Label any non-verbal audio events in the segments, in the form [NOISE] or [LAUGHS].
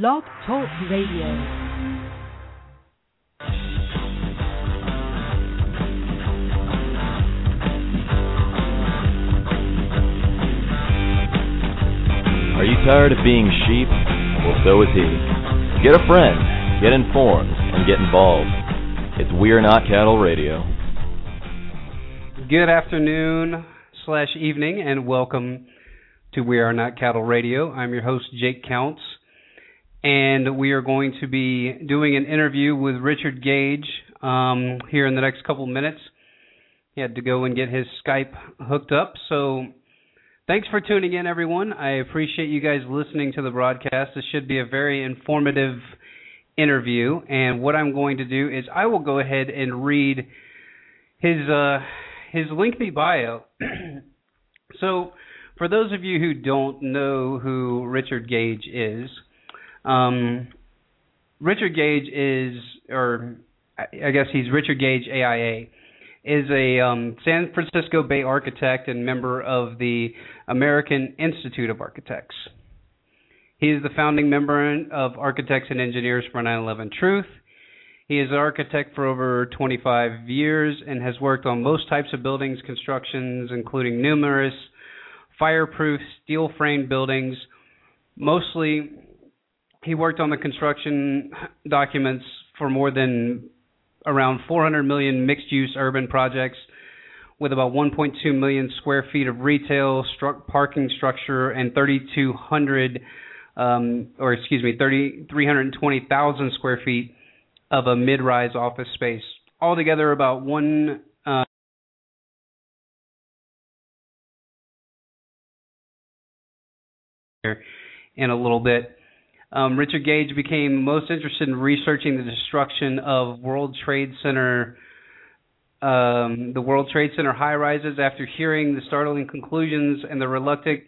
Blog Talk Radio. Are you tired of being sheep? Well, so is he. Get a friend, get informed, and get involved. It's We're Not Cattle Radio. Good afternoon slash evening, and welcome to We Are Not Cattle Radio. I'm your host, Jake Counts, and we are going to be doing an interview with Richard Gage um, here in the next couple minutes. He had to go and get his Skype hooked up, so thanks for tuning in, everyone. I appreciate you guys listening to the broadcast. This should be a very informative interview, and what I'm going to do is I will go ahead and read his uh, his lengthy bio. [CLEARS THROAT] so, for those of you who don't know who Richard Gage is, um, Richard Gage is, or I guess he's Richard Gage AIA, is a um, San Francisco Bay architect and member of the American Institute of Architects. He is the founding member of Architects and Engineers for 9/11 Truth. He is an architect for over 25 years and has worked on most types of buildings constructions, including numerous fireproof steel framed buildings. Mostly, he worked on the construction documents for more than around 400 million mixed use urban projects with about 1.2 million square feet of retail, parking structure, and 3,200, um, or excuse me, 30, 320,000 square feet of a mid-rise office space. Altogether, about one. Uh, in a little bit. Um, Richard Gage became most interested in researching the destruction of World Trade Center, um, the World Trade Center high rises after hearing the startling conclusions and the reluctant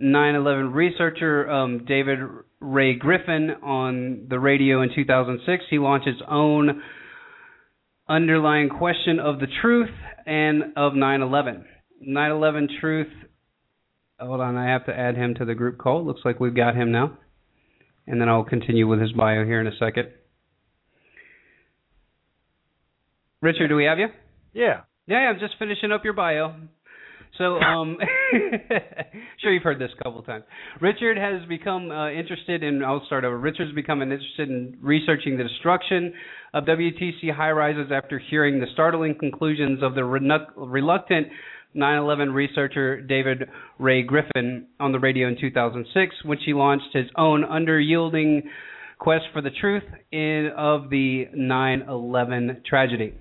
9/11 researcher um, David Ray Griffin on the radio in 2006. He launched his own underlying question of the truth and of 9/11. 9/11 truth. Hold on, I have to add him to the group call. Looks like we've got him now, and then I'll continue with his bio here in a second. Richard, do we have you? Yeah. Yeah, I'm just finishing up your bio. So, um, [LAUGHS] sure you've heard this a couple times. Richard has become uh, interested in. I'll start over. Richard's become interested in researching the destruction of WTC high rises after hearing the startling conclusions of the reluctant 9 11 researcher David Ray Griffin on the radio in 2006, when he launched his own under yielding quest for the truth in, of the 9 11 tragedy.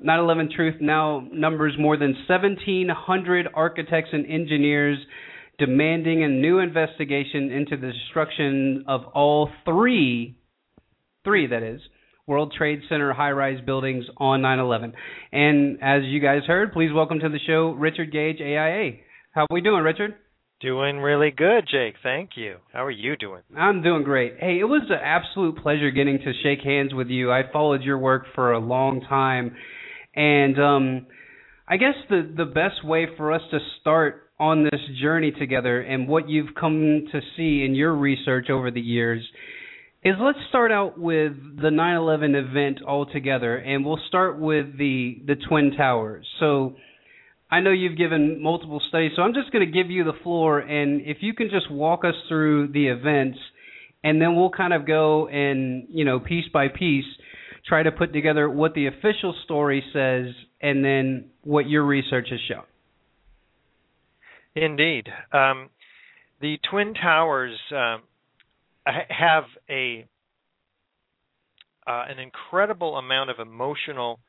9 11 Truth now numbers more than 1,700 architects and engineers demanding a new investigation into the destruction of all three, three that is, World Trade Center high-rise buildings on 9/11. And as you guys heard, please welcome to the show Richard Gage, AIA. How are we doing, Richard? Doing really good, Jake. Thank you. How are you doing? I'm doing great. Hey, it was an absolute pleasure getting to shake hands with you. I followed your work for a long time and um, I guess the the best way for us to start on this journey together and what you've come to see in your research over the years is let's start out with the 9/11 event altogether, and we'll start with the the twin towers. So. I know you've given multiple studies, so I'm just going to give you the floor, and if you can just walk us through the events, and then we'll kind of go and you know piece by piece try to put together what the official story says and then what your research has shown. Indeed. Um, the Twin Towers um, have a uh, an incredible amount of emotional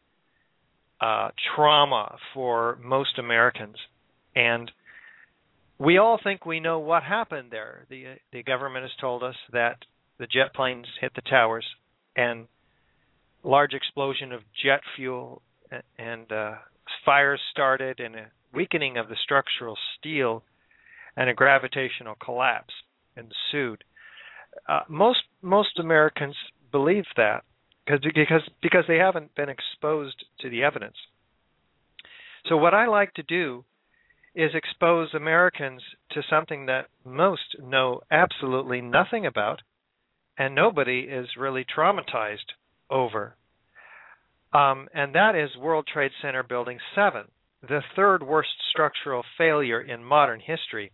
uh, trauma for most Americans, and we all think we know what happened there. the The government has told us that the jet planes hit the towers, and large explosion of jet fuel and uh, fires started and a weakening of the structural steel and a gravitational collapse ensued. Uh, most most Americans believe that because because because they haven't been exposed to the evidence. So what I like to do is expose Americans to something that most know absolutely nothing about, and nobody is really traumatized over. Um, and that is World Trade Center Building 7, the third worst structural failure in modern history.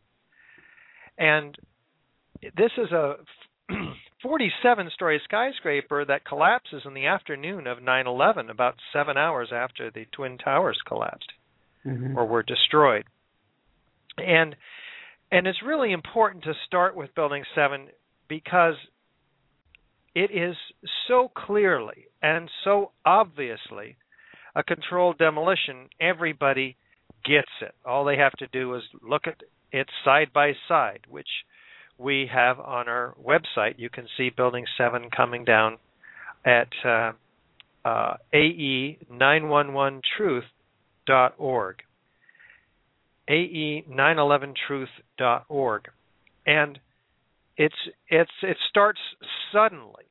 And this is a [CLEARS THROAT] 47 story skyscraper that collapses in the afternoon of 9 11, about seven hours after the Twin Towers collapsed mm-hmm. or were destroyed. And and it's really important to start with building 7 because it is so clearly and so obviously a controlled demolition, everybody gets it. All they have to do is look at it side by side, which we have on our website. You can see Building 7 coming down at uh, uh, ae911truth.org. ae911truth.org. And it's it's it starts suddenly,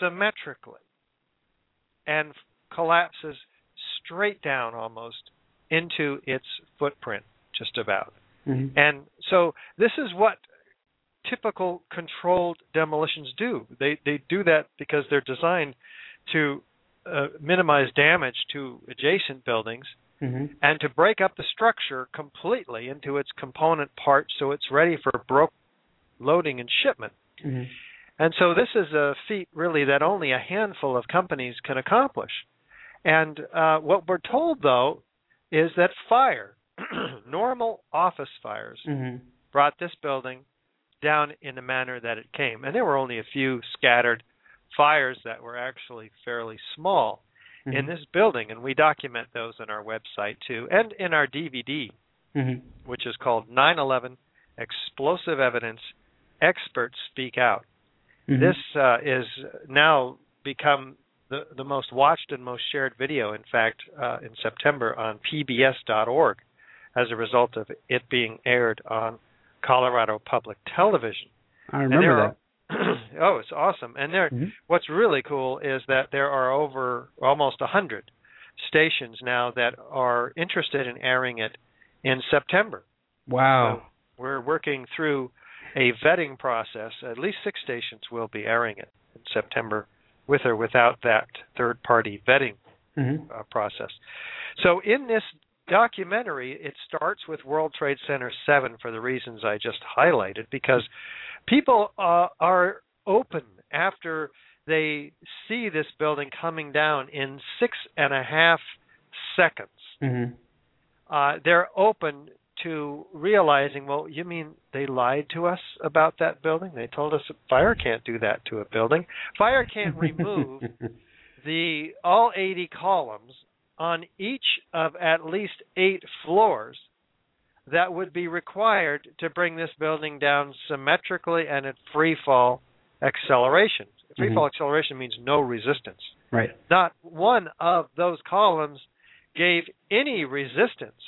symmetrically, and collapses straight down almost into its footprint, just about. Mm-hmm. And so this is what typical controlled demolitions do. They they do that because they're designed to uh, minimize damage to adjacent buildings mm-hmm. and to break up the structure completely into its component parts so it's ready for broke loading and shipment. Mm-hmm. And so this is a feat really that only a handful of companies can accomplish. And uh, what we're told though is that fire, [CLEARS THROAT] normal office fires, Mm-hmm. brought this building down in the manner that it came. And there were only a few scattered fires that were actually fairly small in Mhm. this building, and we document those on our website too, and in our DVD, Mhm. which is called 9/11 Explosive Evidence: Experts Speak Out. Mhm. This uh, is now become the the most watched and most shared video. In fact, uh, in September on PBS.org, as a result of it being aired on Colorado Public Television. I remember are- [CLEARS THROAT] oh, it's awesome! And there, that. Mhm. what's really cool is that there are over almost a hundred stations now that are interested in airing it in September. Wow. So we're working through a vetting process. At least six stations will be airing it in September, with or without that third-party vetting Mhm. uh, process. So in this documentary, it starts with World Trade Center 7 for the reasons I just highlighted, because people uh, are open after they see this building coming down in six and a half seconds. Mhm. Uh, they're open to realizing, well, you mean they lied to us about that building? They told us fire can't do that to a building. Fire can't [LAUGHS] remove the all 80 columns on each of at least eight floors that would be required to bring this building down symmetrically and at free fall acceleration. Free fall acceleration means no resistance. right. Not one of those columns gave any resistance,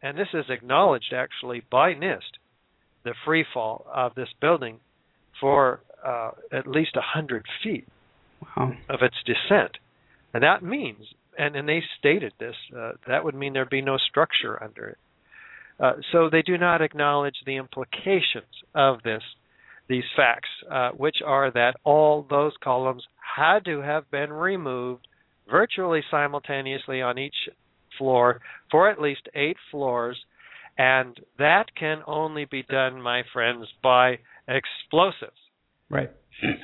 and this is acknowledged actually by NIST, the free fall of this building for uh, at least 100 feet Wow. of its descent. And that means, and, and they stated this, uh, that would mean there'd be no structure under it. Uh, so they do not acknowledge the implications of this, these facts, uh, which are that all those columns had to have been removed virtually simultaneously on each floor for at least eight floors, and that can only be done, my friends, by explosives. Right.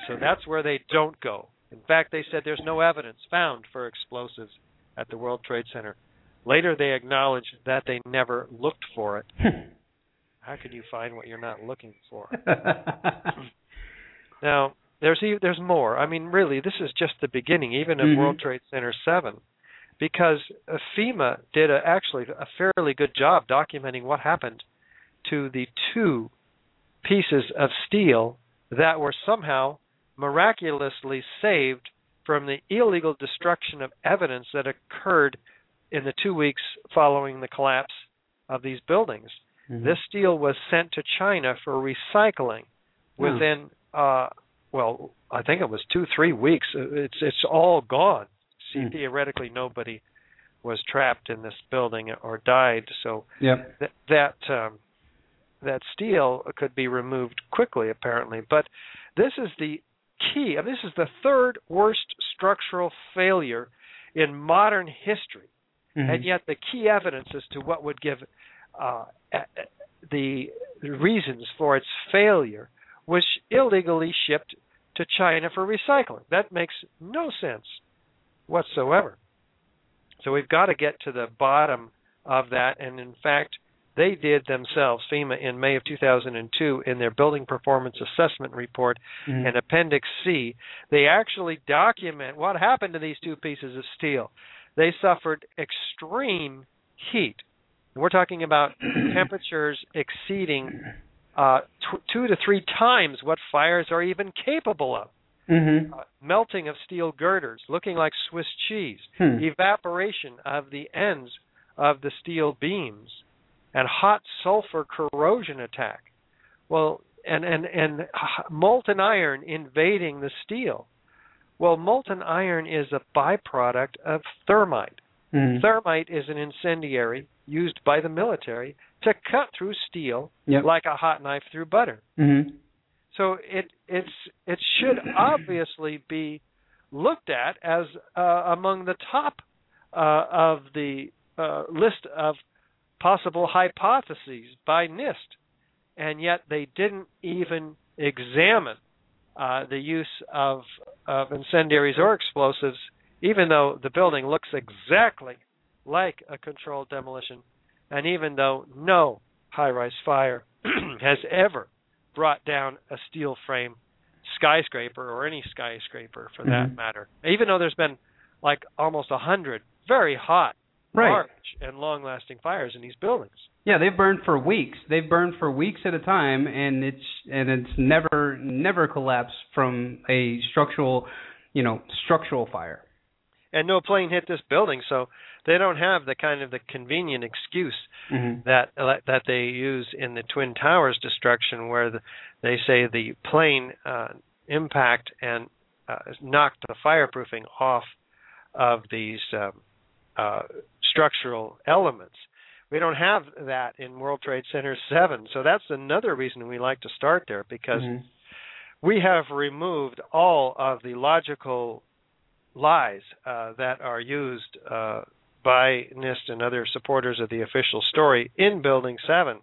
So that's where they don't go. In fact, they said there's no evidence found for explosives at the World Trade Center. Later, they acknowledged that they never looked for it. How can you find what you're not looking for? [LAUGHS] Now, there's there's more. I mean, really, this is just the beginning, even of Mhm. World Trade Center Seven, because FEMA did a, actually a fairly good job documenting what happened to the two pieces of steel that were somehow miraculously saved from the illegal destruction of evidence that occurred in the two weeks following the collapse of these buildings. Mhm. This steel was sent to China for recycling Hmm. within uh well, I think it was 2 3 weeks. Uh, It's it's all gone. See, Hmm. theoretically nobody was trapped in this building or died, so Yep. that that um that steel could be removed quickly apparently. But this is the key. I mean, this is the third worst structural failure in modern history, Mhm. and yet the key evidence as to what would give uh, the reasons for its failure was illegally shipped to China for recycling. That makes no sense whatsoever. So we've got to get to the bottom of that, and in fact, they did themselves, FEMA, in May of 2002, in their Building Performance Assessment Report Mhm. and Appendix C, they actually document what happened to these two pieces of steel. They suffered extreme heat. We're talking about [CLEARS THROAT] temperatures exceeding uh, tw- two to three times what fires are even capable of. Mhm. Uh, melting of steel girders, looking like Swiss cheese, Hmm. evaporation of the ends of the steel beams, and hot sulfur corrosion attack. Well, and and and molten iron invading the steel. Well, molten iron is a byproduct of thermite. Mhm. Thermite is an incendiary used by the military to cut through steel Yep. like a hot knife through butter. Mhm. So it it's it should obviously be looked at as uh, among the top uh, of the uh, list of possible hypotheses by NIST, and yet they didn't even examine uh, the use of of incendiaries or explosives, even though the building looks exactly like a controlled demolition, and even though no high-rise fire [CLEARS THROAT] has ever brought down a steel frame skyscraper or any skyscraper for that Mhm. matter. Even though there's been like almost a hundred very hot, Right. large, and long-lasting fires in these buildings. Yeah, they've burned for weeks. They've burned for weeks at a time, and it's and it's never never collapsed from a structural, you know, structural fire. And no plane hit this building, so they don't have the kind of the convenient excuse Mhm. that that they use in the twin towers destruction where the, they say the plane uh, impact and uh, knocked the fireproofing off of these um, uh, structural elements we don't have that in World Trade Center 7 so that's another reason we like to start there because Mhm. we have removed all of the logical lies uh, that are used uh, by NIST and other supporters of the official story in Building 7.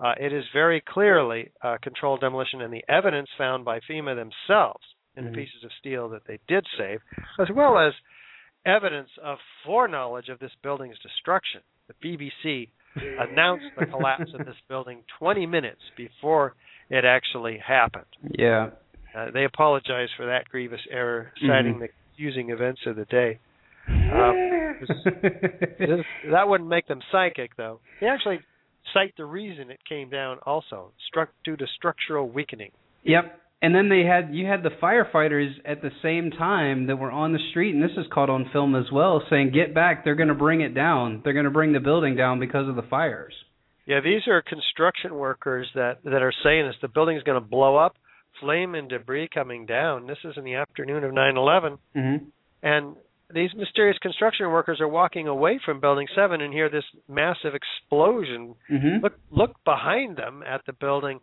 Uh, it is very clearly uh, controlled demolition, and the evidence found by FEMA themselves in Mhm. the pieces of steel that they did save, as well as evidence of foreknowledge of this building's destruction. The BBC announced the collapse of this building 20 minutes before it actually happened. Yeah. Uh, they apologized for that grievous error, citing Mhm. the confusing events of the day. Um, [LAUGHS] This- that wouldn't make them psychic, though. They actually cite the reason it came down, also struck due to structural weakening. Yep. And then they had you had the firefighters at the same time that were on the street, and this is caught on film as well, saying, "Get back! They're going to bring it down. They're going to bring the building down because of the fires." Yeah, these are construction workers that that are saying this. The building's going to blow up, flame and debris coming down. This is in the afternoon of 9/11, Mm-hmm. and these mysterious construction workers are walking away from Building 7 and hear this massive explosion Mm-hmm. look look behind them at the building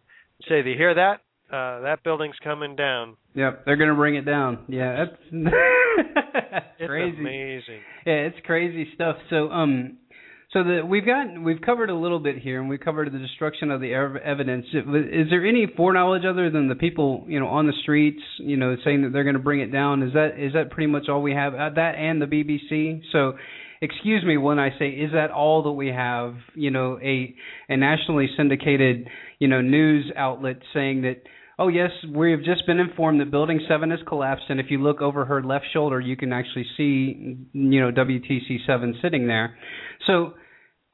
say, they hear that? Uh, that building's coming down." Yep, they're going to bring it down. Yeah, that's [LAUGHS] It's crazy. amazing. Yeah, it's crazy stuff. So, um, so the we've got we've covered a little bit here, and we covered the destruction of the evidence. Is there any foreknowledge other than the people, you know, on the streets, you know, saying that they're going to bring it down? Is that is that pretty much all we have? Uh, that and the BBC. So, excuse me when I say, is that all that we have? You know, a a nationally syndicated, you know, news outlet saying that. Oh yes, we have just been informed that Building Seven has collapsed, and if you look over her left shoulder, you can actually see, you know, WTC Seven sitting there. So,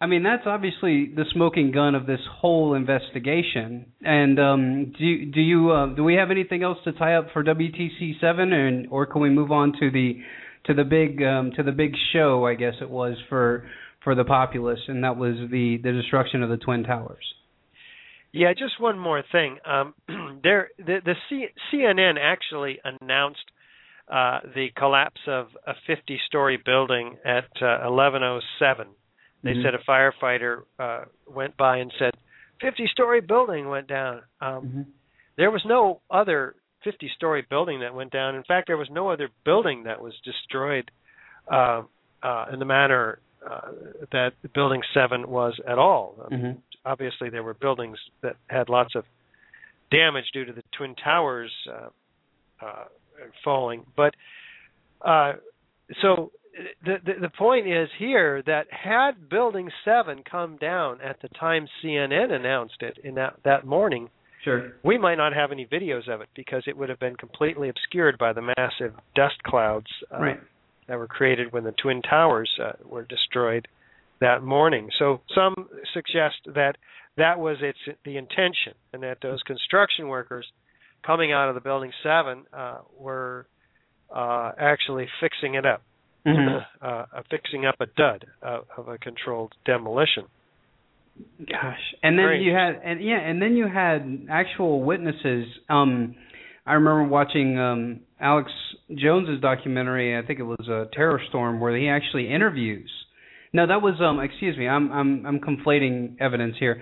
I mean, that's obviously the smoking gun of this whole investigation. And um, do do you uh, do we have anything else to tie up for WTC Seven, and or can we move on to the to the big um, to the big show? I guess it was for for the populace, and that was the the destruction of the twin towers. Yeah, just one more thing. Um, [CLEARS THROAT] there, the, the C, CNN actually announced uh, the collapse of a 50-story building at uh, 1107. They Mhm. said a firefighter uh, went by and said, "50-story building went down." Um, Mm-hmm. There was no other 50-story building that went down. In fact, there was no other building that was destroyed uh, uh, in the manner uh, that Building Seven was at all. Mm-hmm. Obviously, there were buildings that had lots of damage due to the twin towers uh, uh, falling, but uh, so the, the the point is here that had Building Seven come down at the time CNN announced it in that that morning, Sure. we might not have any videos of it because it would have been completely obscured by the massive dust clouds uh, Right. that were created when the twin towers uh, were destroyed that morning. So some suggest that that was its the intention, and that those construction workers coming out of the building seven uh, were uh, actually fixing it up, [CLEARS THROAT] Mhm. uh, uh, fixing up a dud uh, of a controlled demolition. Gosh. And then Very you had and yeah, and then you had actual witnesses. Um I remember watching um Alex Jones's documentary, I think it was a Terror Storm where he actually interviews. No, that was um excuse me, I'm I'm I'm conflating evidence here.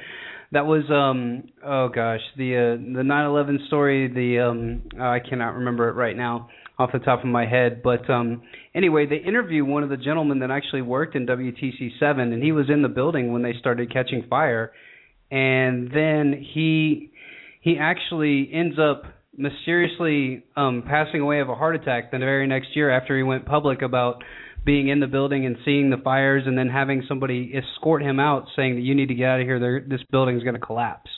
That was um oh gosh, the uh the 9/11 story, the um oh, I cannot remember it right now off the top of my head, but um anyway, they interview one of the gentlemen that actually worked in WTC7 and he was in the building when they started catching fire and then he he actually ends up mysteriously um passing away of a heart attack the very next year after he went public about being in the building and seeing the fires and then having somebody escort him out saying that you need to get out of here this building's going to collapse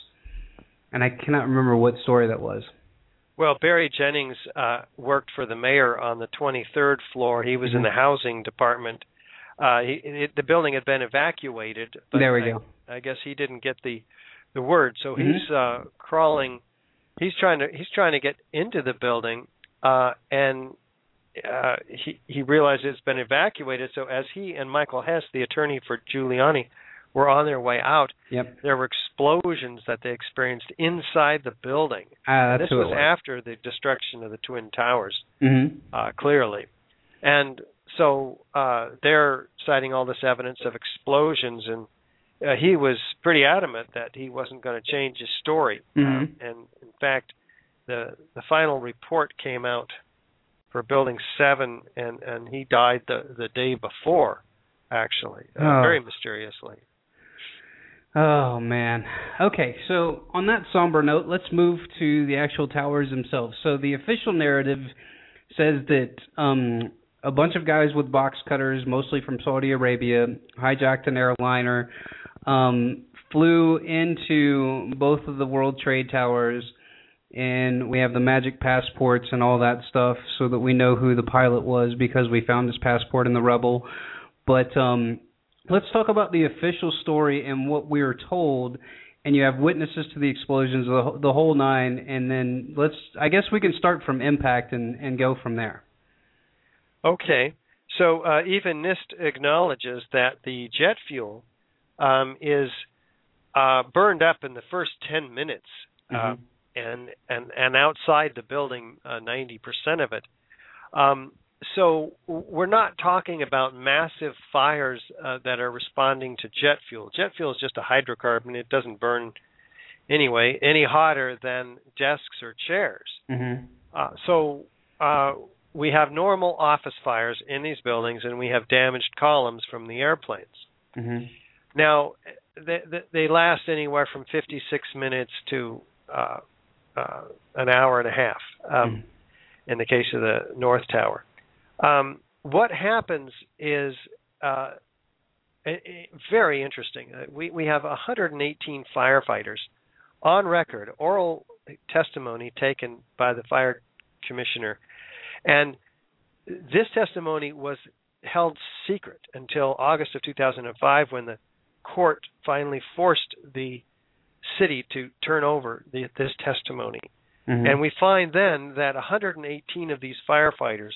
and i cannot remember what story that was Well, Barry Jennings uh, worked for the mayor on the 23rd floor. He was in Mhm. the housing department. Uh, he, it, the building had been evacuated. But there we I, go I guess he didn't get the the word, so Mhm. he's uh, crawling. He's trying to he's trying to get into the building, uh, and uh, he he realized it's been evacuated. So as he and Michael Hess, the attorney for Giuliani, were on their way out, yep there were explosions that they experienced inside the building. ah this was, was after the destruction of the twin towers, mhm uh, clearly, and so uh, they're citing all this evidence of explosions, and uh, he was pretty adamant that he wasn't going to change his story. Mhm. Um, and in fact, the the final report came out for Building Seven, and and he died the the day before, actually, uh, Oh. very mysteriously. Oh man. Okay, so on that somber note, let's move to the actual towers themselves. So the official narrative says that um a bunch of guys with box cutters, mostly from Saudi Arabia, hijacked an airliner, um, flew into both of the World Trade Towers, and we have the magic passports and all that stuff, so that we know who the pilot was because we found his passport in the rubble. But um, let's talk about the official story and what we were told. And you have witnesses to the explosions, the, the whole nine, and then let's. I guess we can start from impact and and go from there. Okay. So uh, even NIST acknowledges that the jet fuel um, is uh, burned up in the first 10 minutes, uh, Mhm. And and and outside the building, uh, 90% of it. Um, so we're not talking about massive fires uh, that are responding to jet fuel. Jet fuel is just a hydrocarbon; it doesn't burn anyway any hotter than desks or chairs. Mm-hmm. Uh, so uh, we have normal office fires in these buildings, and we have damaged columns from the airplanes. Mm-hmm. Now, they, they- they last anywhere from 56 minutes to uh, uh, an hour and a half. Um, In the case of the North Tower, um, what happens is uh, very interesting. Uh, we we have 118 firefighters on record, oral testimony taken by the fire commissioner, and this testimony was held secret until August of 2005 when the court finally forced the city to turn over the, this testimony. Mm-hmm. And we find then that 118 of these firefighters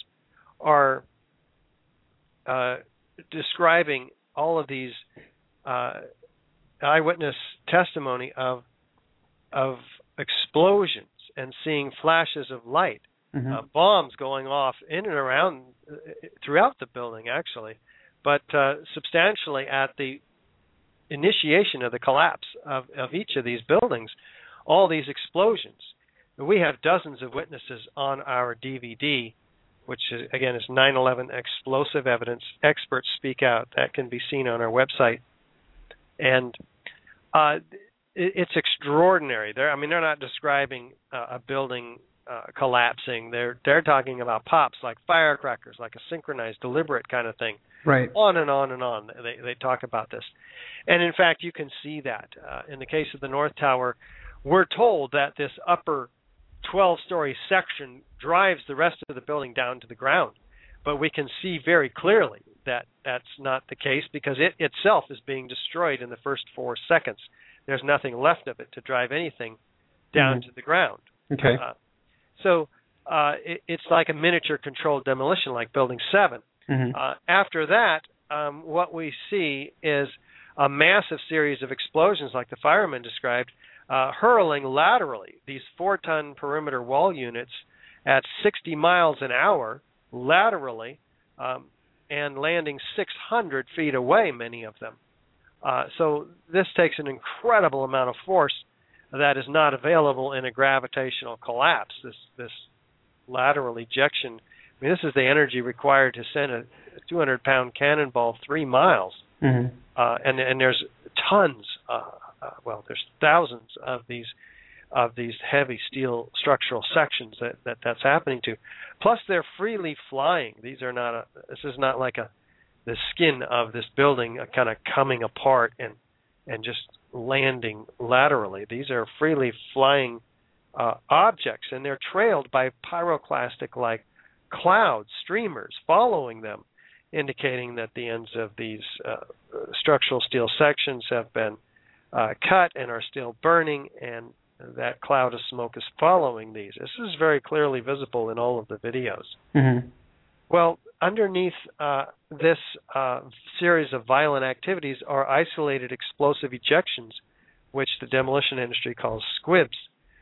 are uh, describing all of these uh, eyewitness testimony of of explosions and seeing flashes of light, Mhm. uh, bombs going off in and around uh, throughout the building, actually, but uh, substantially at the initiation of the collapse of, of each of these buildings, all these explosions. we have dozens of witnesses on our DVD, which is, again is 9/11 explosive evidence. Experts speak out. That can be seen on our website, and uh, it, it's extraordinary. They're, I mean, they're not describing uh, a building uh, collapsing. They're they're talking about pops like firecrackers, like a synchronized, deliberate kind of thing. Right. On and on and on. They they talk about this, and in fact, you can see that uh, in the case of the North Tower. We're told that this upper 12-story section drives the rest of the building down to the ground, but we can see very clearly that that's not the case because it itself is being destroyed in the first four seconds. There's nothing left of it to drive anything down Mhm. to the ground. Okay. Uh, so uh, it, it's like a miniature controlled demolition, like Building 7. Mhm. Uh, after that, um, what we see is a massive series of explosions, like the fireman described, uh, hurling laterally these four ton perimeter wall units at 60 miles an hour laterally um, and landing 600 feet away, many of them. Uh, so this takes an incredible amount of force that is not available in a gravitational collapse. This this lateral ejection. I mean, this is the energy required to send a 200 pound cannonball three miles, Mhm. uh, and and there's tons. Uh, uh, well, there's thousands of these of these heavy steel structural sections that, that that's happening to. Plus, they're freely flying. These are not a. This is not like a the skin of this building uh, kind of coming apart and and just landing laterally. These are freely flying uh, objects, and they're trailed by pyroclastic like cloud streamers following them, indicating that the ends of these uh, structural steel sections have been uh, cut and are still burning, and that cloud of smoke is following these. This is very clearly visible in all of the videos. Mhm. Well, underneath uh, this uh, series of violent activities are isolated explosive ejections, which the demolition industry calls squibs,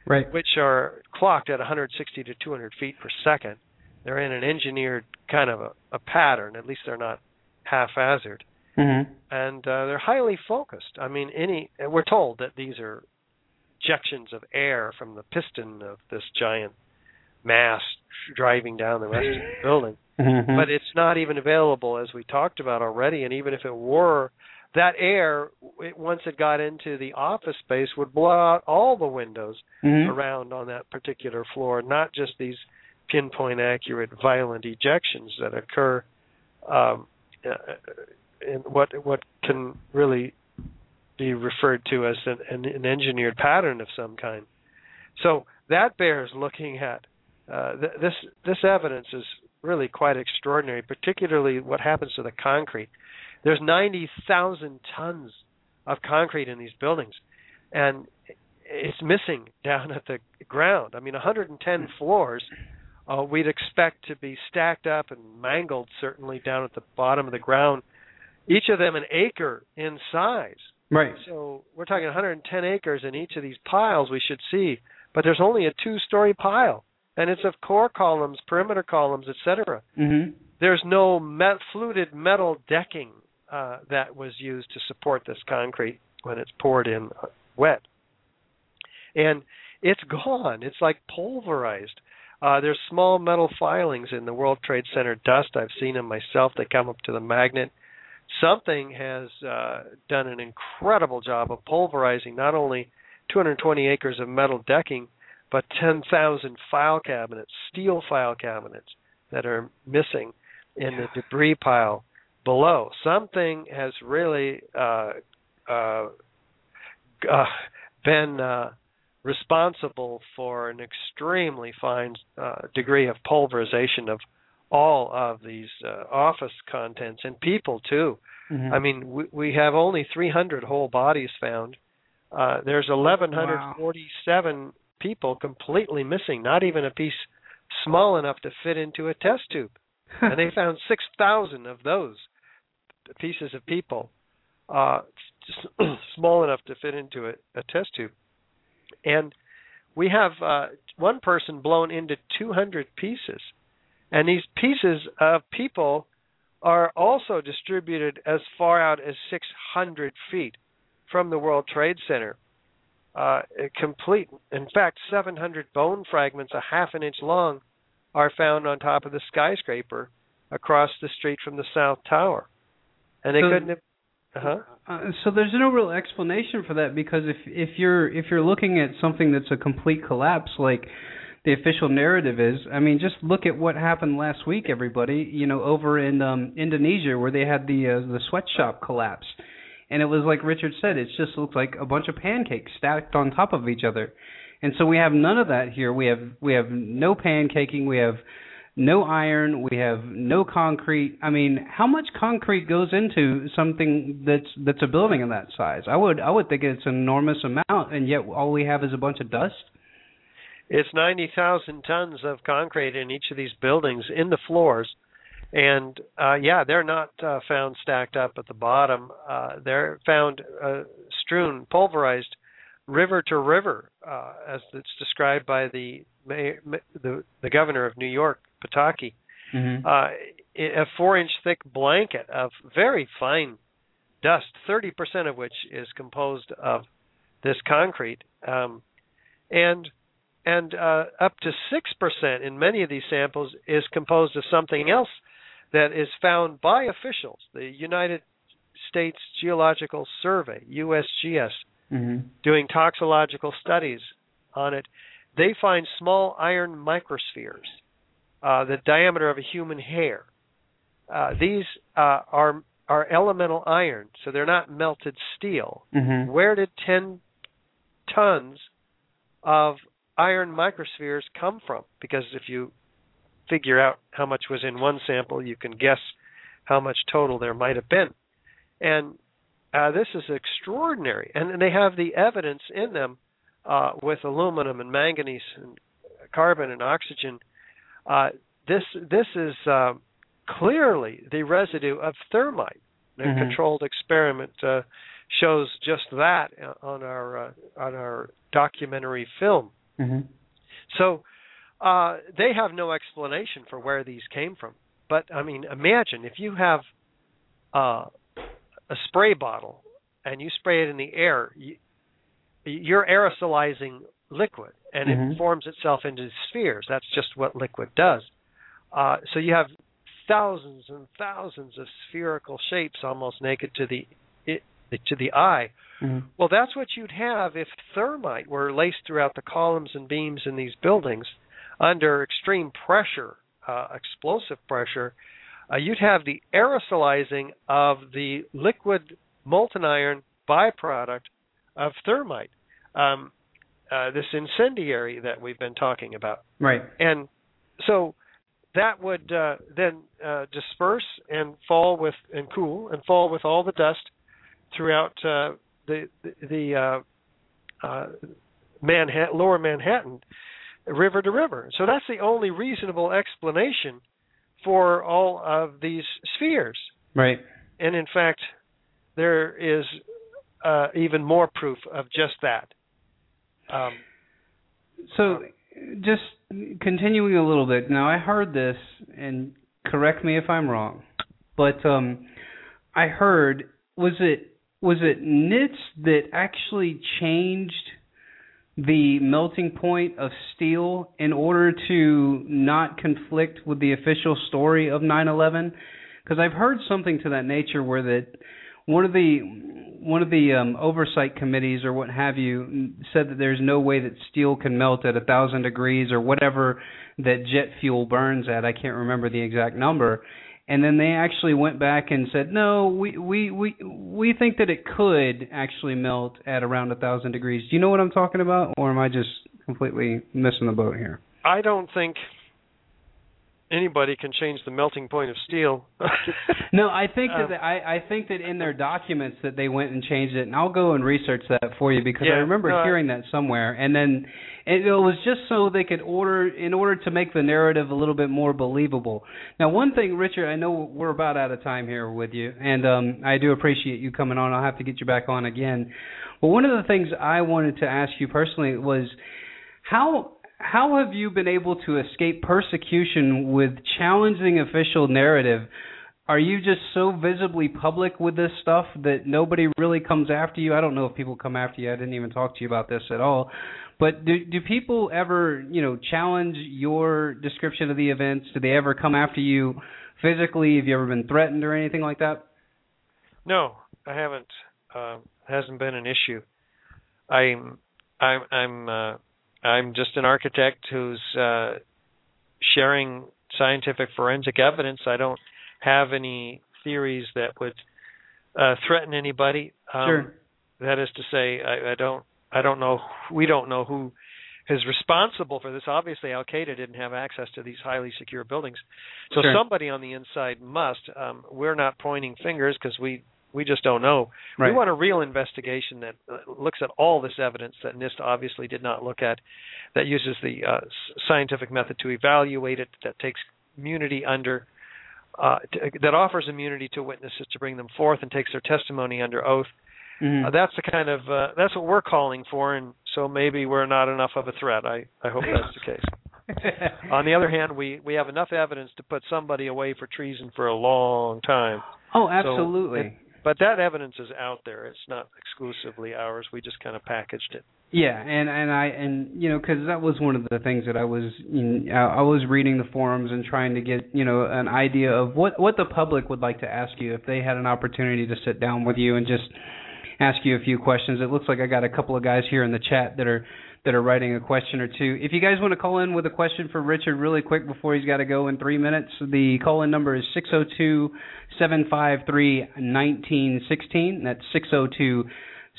Right. which are clocked at 160 to 200 feet per second. They're in an engineered kind of a, a pattern. At least they're not haphazard, Mhm. and uh, they're highly focused. I mean, any we're told that these are ejections of air from the piston of this giant mass driving down the rest of the building Mhm. but it's not even available as we talked about already and even if it were that air it, once it got into the office space would blow out all the windows Mhm. around on that particular floor not just these pinpoint accurate violent ejections that occur um, uh, in what what can really be referred to as an, an, an engineered pattern of some kind so that bears looking at uh, th- this this evidence is really quite extraordinary, particularly what happens to the concrete. There's 90,000 tons of concrete in these buildings, and it's missing down at the ground. I mean, 110 floors. Uh, we'd expect to be stacked up and mangled, certainly down at the bottom of the ground. Each of them an acre in size. Right. So we're talking 110 acres in each of these piles we should see, but there's only a two-story pile, and it's of core columns, perimeter columns, etc. Mhm. There's no met- fluted metal decking uh, that was used to support this concrete when it's poured in uh, wet, and it's gone. It's like pulverized. Uh, there's small metal filings in the World Trade Center dust. I've seen them myself. They come up to the magnet something has uh, done an incredible job of pulverizing not only 220 acres of metal decking, but 10,000 file cabinets, steel file cabinets that are missing in the debris pile below. Something has really uh, uh, uh, been uh, responsible for an extremely fine uh, degree of pulverization of all of these uh, office contents and people too. Mhm. I mean, we, we have only 300 whole bodies found. Uh, there's 1,147 people completely missing, not even a piece small enough to fit into a test tube. [LAUGHS] and they found 6,000 of those pieces of people, uh, just [CLEARS THROAT] small enough to fit into a, a test tube. And we have uh, one person blown into 200 pieces. And these pieces of people are also distributed as far out as 600 feet from the World Trade Center. Uh, complete. In fact, 700 bone fragments, a half an inch long, are found on top of the skyscraper across the street from the South Tower, and they So- couldn't have. Uh-huh. Uh, so there's no real explanation for that because if if you're if you're looking at something that's a complete collapse like the official narrative is, I mean, just look at what happened last week, everybody. You know, over in um, Indonesia where they had the uh, the sweatshop collapse, and it was like Richard said, it just looked like a bunch of pancakes stacked on top of each other. And so we have none of that here. We have we have no pancaking. We have no iron. We have no concrete. I mean, how much concrete goes into something that's that's a building of that size? I would I would think it's an enormous amount, and yet all we have is a bunch of dust. It's 90,000 tons of concrete in each of these buildings in the floors. And uh, yeah, they're not uh, found stacked up at the bottom. Uh, they're found uh, strewn, pulverized, river to river, uh, as it's described by the mayor, the the governor of New York, Pataki. Mm-hmm. Uh, a four-inch thick blanket of very fine dust, 30% of which is composed of this concrete, um, and and uh, up to six percent in many of these samples is composed of something else that is found by officials, the United States Geological Survey (USGS), Mm-hmm. doing toxicological studies on it. They find small iron microspheres, uh, the diameter of a human hair. Uh, these uh, are are elemental iron, so they're not melted steel. Mm-hmm. Where did 10 tons of iron microspheres come from? Because if you figure out how much was in one sample, you can guess how much total there might have been. And uh, this is extraordinary. And they have the evidence in them uh, with aluminum and manganese and carbon and oxygen. Uh, this this is uh, clearly the residue of thermite. A Mhm. controlled experiment uh, shows just that on our uh, on our documentary film. Mm-hmm. So uh, they have no explanation for where these came from. But I mean, imagine if you have uh, a spray bottle and you spray it in the air, you, you're aerosolizing liquid, and Mhm. it forms itself into spheres. That's just what liquid does. Uh, so you have thousands and thousands of spherical shapes, almost naked to the it, to the eye. Mm-hmm. Well, that's what you'd have if thermite were laced throughout the columns and beams in these buildings under extreme pressure, uh, explosive pressure. Uh, you'd have the aerosolizing of the liquid molten iron byproduct of thermite, um, uh, this incendiary that we've been talking about Right. and so that would uh, then uh, disperse and fall with and cool and fall with all the dust throughout uh, the the, the uh, uh, Manhattan, lower Manhattan, river to river. So that's the only reasonable explanation for all of these spheres. Right. And in fact, there is uh, even more proof of just that. Um, So, just continuing a little bit. Now, I heard this, and correct me if I'm wrong, but um, I heard was it was it NITS that actually changed the melting point of steel in order to not conflict with the official story of 9/11? Because I've heard something to that nature where that one of the one of the um, oversight committees or what have you said that there's no way that steel can melt at a thousand degrees or whatever that jet fuel burns at. I can't remember the exact number. And then they actually went back and said, no, we we we we think that it could actually melt at around a thousand degrees. Do you know what I'm talking about, or am I just completely missing the boat here? I don't think anybody can change the melting point of steel. [LAUGHS] No, I think that Um, the, I I think that in their documents that they went and changed it, and I'll go and research that for you because I remember I- hearing that somewhere. And then it, it was just so they could order in order to make the narrative a little bit more believable. Now, one thing, Richard, I know we're about out of time here with you, and um, I do appreciate you coming on. I'll have to get you back on again. But one of the things I wanted to ask you personally was how how have you been able to escape persecution with challenging official narrative are you just so visibly public with this stuff that nobody really comes after you? I don't know if people come after you. I didn't even talk to you about this at all. But do do people ever, you know, challenge your description of the events? Do they ever come after you physically? Have you ever been threatened or anything like that? No, I haven't. Uh, hasn't been an issue. I'm I'm I'm uh, I'm just an architect who's uh, sharing scientific forensic evidence. I don't have any theories that would uh, threaten anybody. Um, sure. That is to say, I, I don't. I don't know. We don't know who is responsible for this. Obviously, Al Qaeda didn't have access to these highly secure buildings, so sure. somebody on the inside must. Um, we're not pointing fingers because we we just don't know. Right. We want a real investigation that uh, looks at all this evidence that NIST obviously did not look at, that uses the uh, scientific method to evaluate it, that takes immunity under uh, to, that offers immunity to witnesses to bring them forth and takes their testimony under oath. Mm-hmm. Uh, that's the kind of uh, that's what we're calling for, and so maybe we're not enough of a threat. I I hope that's the case. [LAUGHS] On the other hand, we we have enough evidence to put somebody away for treason for a long time. Oh, absolutely. So it, but that evidence is out there. It's not exclusively ours. We just kind of packaged it. Yeah, and and I and you know because that was one of the things that I was you know, I was reading the forums and trying to get you know an idea of what what the public would like to ask you if they had an opportunity to sit down with you and just ask you a few questions. It looks like I got a couple of guys here in the chat that are that are writing a question or two. If you guys want to call in with a question for Richard really quick before he's got to go in 3 minutes, the call in number is 602-753-1916. That's 602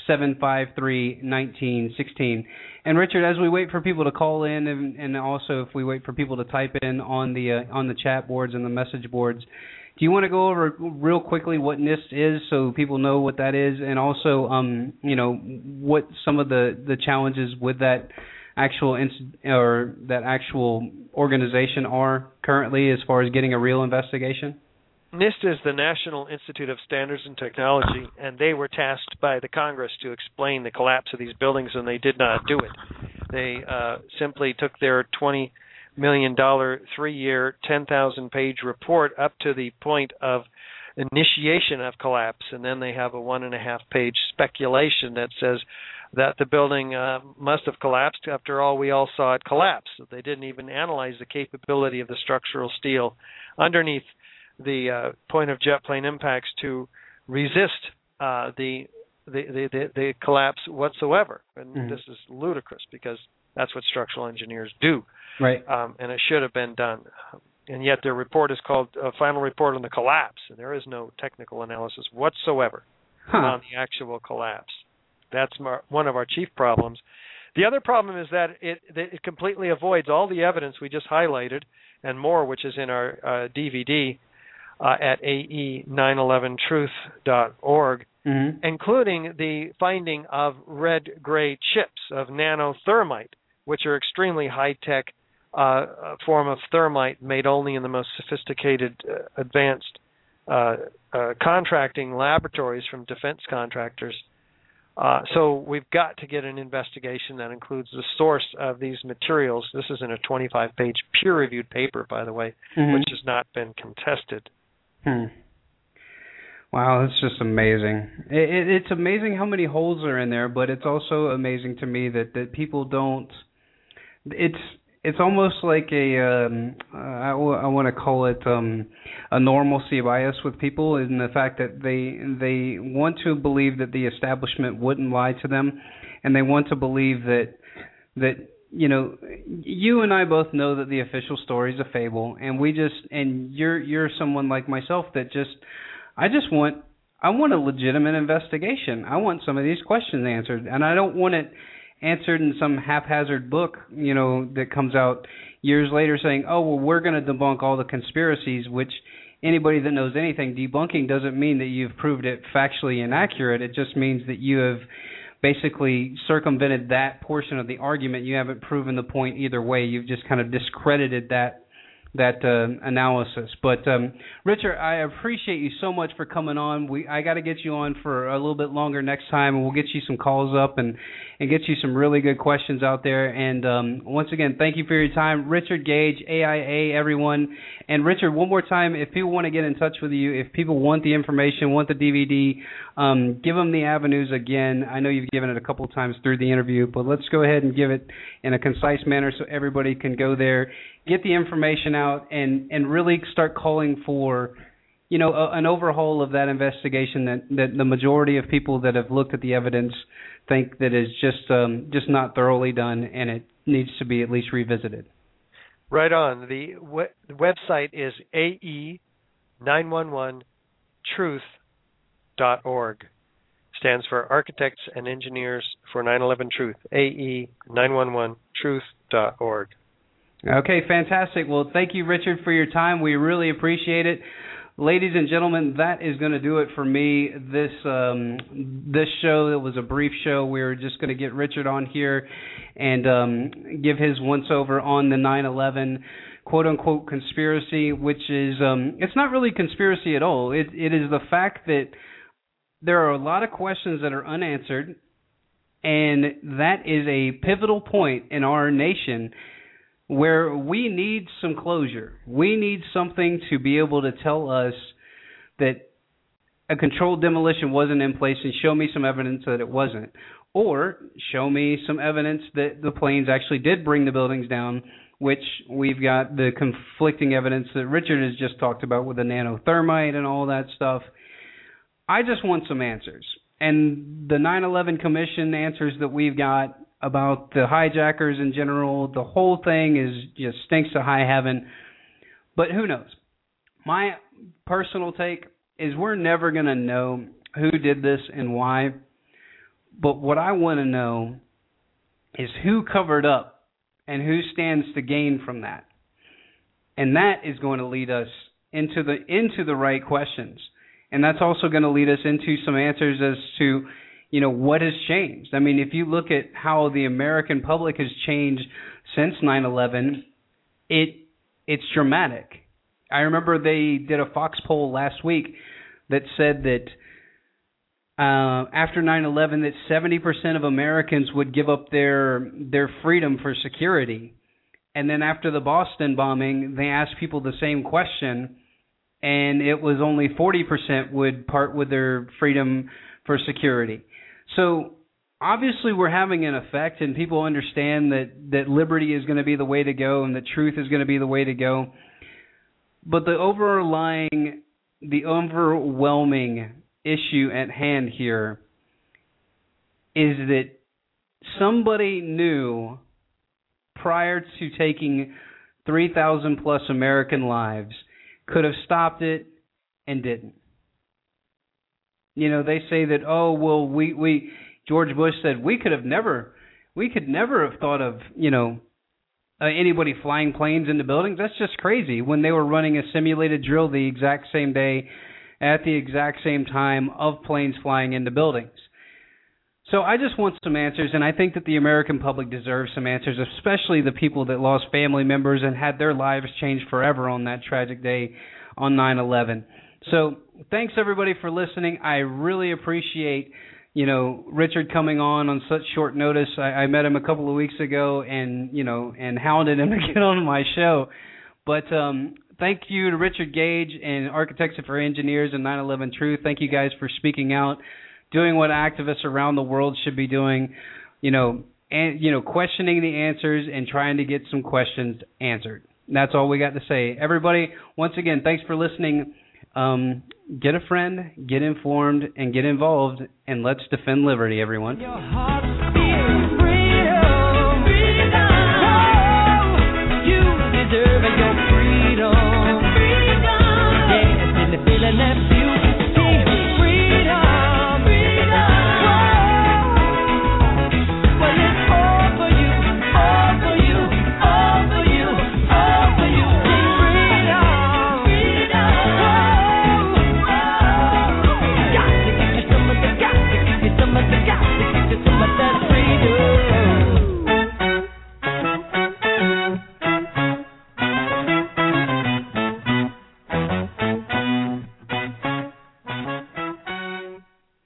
753 1916. And Richard, as we wait for people to call in, and, and also if we wait for people to type in on the uh, on the chat boards and the message boards, do you want to go over real quickly what NIST is, so people know what that is, and also, um, you know, what some of the the challenges with that actual or that actual organization are currently as far as getting a real investigation? NIST is the National Institute of Standards and Technology, and they were tasked by the Congress to explain the collapse of these buildings, and they did not do it. They uh, simply took their 20 million dollar three year 10,000 page report up to the point of initiation of collapse and then they have a one and a half page speculation that says that the building uh, must have collapsed after all we all saw it collapse they didn't even analyze the capability of the structural steel underneath the uh, point of jet plane impacts to resist uh, the, the, the, the collapse whatsoever. And mm-hmm. this is ludicrous because that's what structural engineers do. Right. Um, and it should have been done. And yet their report is called a final report on the collapse, and there is no technical analysis whatsoever huh. on the actual collapse. That's mar- one of our chief problems. The other problem is that it, it completely avoids all the evidence we just highlighted and more, which is in our uh, DVD uh, at ae911truth.org, mm-hmm. including the finding of red gray chips of nanothermite, which are extremely high tech uh, form of thermite made only in the most sophisticated, uh, advanced uh, uh, contracting laboratories from defense contractors. Uh, so we've got to get an investigation that includes the source of these materials. This is in a 25-page peer-reviewed paper, by the way, mm-hmm. which has not been contested. Hmm. Wow, that's just amazing. It, it, it's amazing how many holes are in there, but it's also amazing to me that that people don't. It's it's almost like a um, I, w- I want to call it um, a normalcy bias with people in the fact that they they want to believe that the establishment wouldn't lie to them, and they want to believe that that you know, you and I both know that the official story is a fable, and we just and you're you're someone like myself that just I just want I want a legitimate investigation. I want some of these questions answered, and I don't want it answered in some haphazard book, you know, that comes out years later saying, "Oh, well, we're going to debunk all the conspiracies," which anybody that knows anything, debunking doesn't mean that you've proved it factually inaccurate. It just means that you have basically circumvented that portion of the argument. You haven't proven the point either way. You've just kind of discredited that that uh, analysis. But um, Richard, I appreciate you so much for coming on. We I got to get you on for a little bit longer next time, and we'll get you some calls up and and get you some really good questions out there. And um, once again, thank you for your time, Richard Gage, AIA, everyone. And Richard, one more time, if people want to get in touch with you, if people want the information, want the DVD, um, give them the avenues again. I know you've given it a couple of times through the interview, but let's go ahead and give it in a concise manner so everybody can go there get the information out and and really start calling for you know a, an overhaul of that investigation that that the majority of people that have looked at the evidence think that is just um, just not thoroughly done and it needs to be at least revisited. Right on. The, the website is ae911truth.org. Stands for Architects and Engineers for 9/11 Truth. ae911truth.org. Okay, fantastic. Well, thank you, Richard, for your time. We really appreciate it. Ladies and gentlemen, that is going to do it for me. This um, this show it was a brief show. We were just going to get Richard on here and um, give his once over on the 9/11 quote unquote conspiracy, which is um, it's not really conspiracy at all. It it is the fact that there are a lot of questions that are unanswered, and that is a pivotal point in our nation where we need some closure. We need something to be able to tell us that a controlled demolition wasn't in place and show me some evidence that it wasn't. Or show me some evidence that the planes actually did bring the buildings down, which we've got the conflicting evidence that Richard has just talked about with the nanothermite and all that stuff. I just want some answers. And the 9 11 Commission answers that we've got about the hijackers in general. The whole thing is just stinks to high heaven. But who knows? My personal take is we're never going to know who did this and why. But what I want to know is who covered up and who stands to gain from that. And that is going to lead us into the into the right questions. And that's also going to lead us into some answers as to you know what has changed. I mean, if you look at how the American public has changed since 9/11, it it's dramatic. I remember they did a Fox poll last week that said that uh, after 9/11, that 70% of Americans would give up their their freedom for security, and then after the Boston bombing, they asked people the same question, and it was only 40% would part with their freedom for security. So obviously we're having an effect and people understand that that liberty is going to be the way to go and that truth is going to be the way to go. But the overlying the overwhelming issue at hand here is that somebody knew prior to taking 3000 plus American lives could have stopped it and didn't you know, they say that oh well we we George Bush said we could have never we could never have thought of, you know, uh, anybody flying planes into buildings. That's just crazy when they were running a simulated drill the exact same day at the exact same time of planes flying into buildings. So I just want some answers, and I think that the American public deserves some answers, especially the people that lost family members and had their lives changed forever on that tragic day on 9/11. So thanks everybody for listening. I really appreciate you know Richard coming on on such short notice. I, I met him a couple of weeks ago, and you know, and hounded him [LAUGHS] to get on my show. But um, thank you to Richard Gage and Architects for Engineers and 9/11 Truth. Thank you guys for speaking out, doing what activists around the world should be doing. You know, and you know, questioning the answers and trying to get some questions answered. That's all we got to say. Everybody, once again, thanks for listening. Um, get a friend, get informed, and get involved, and let's defend liberty, everyone.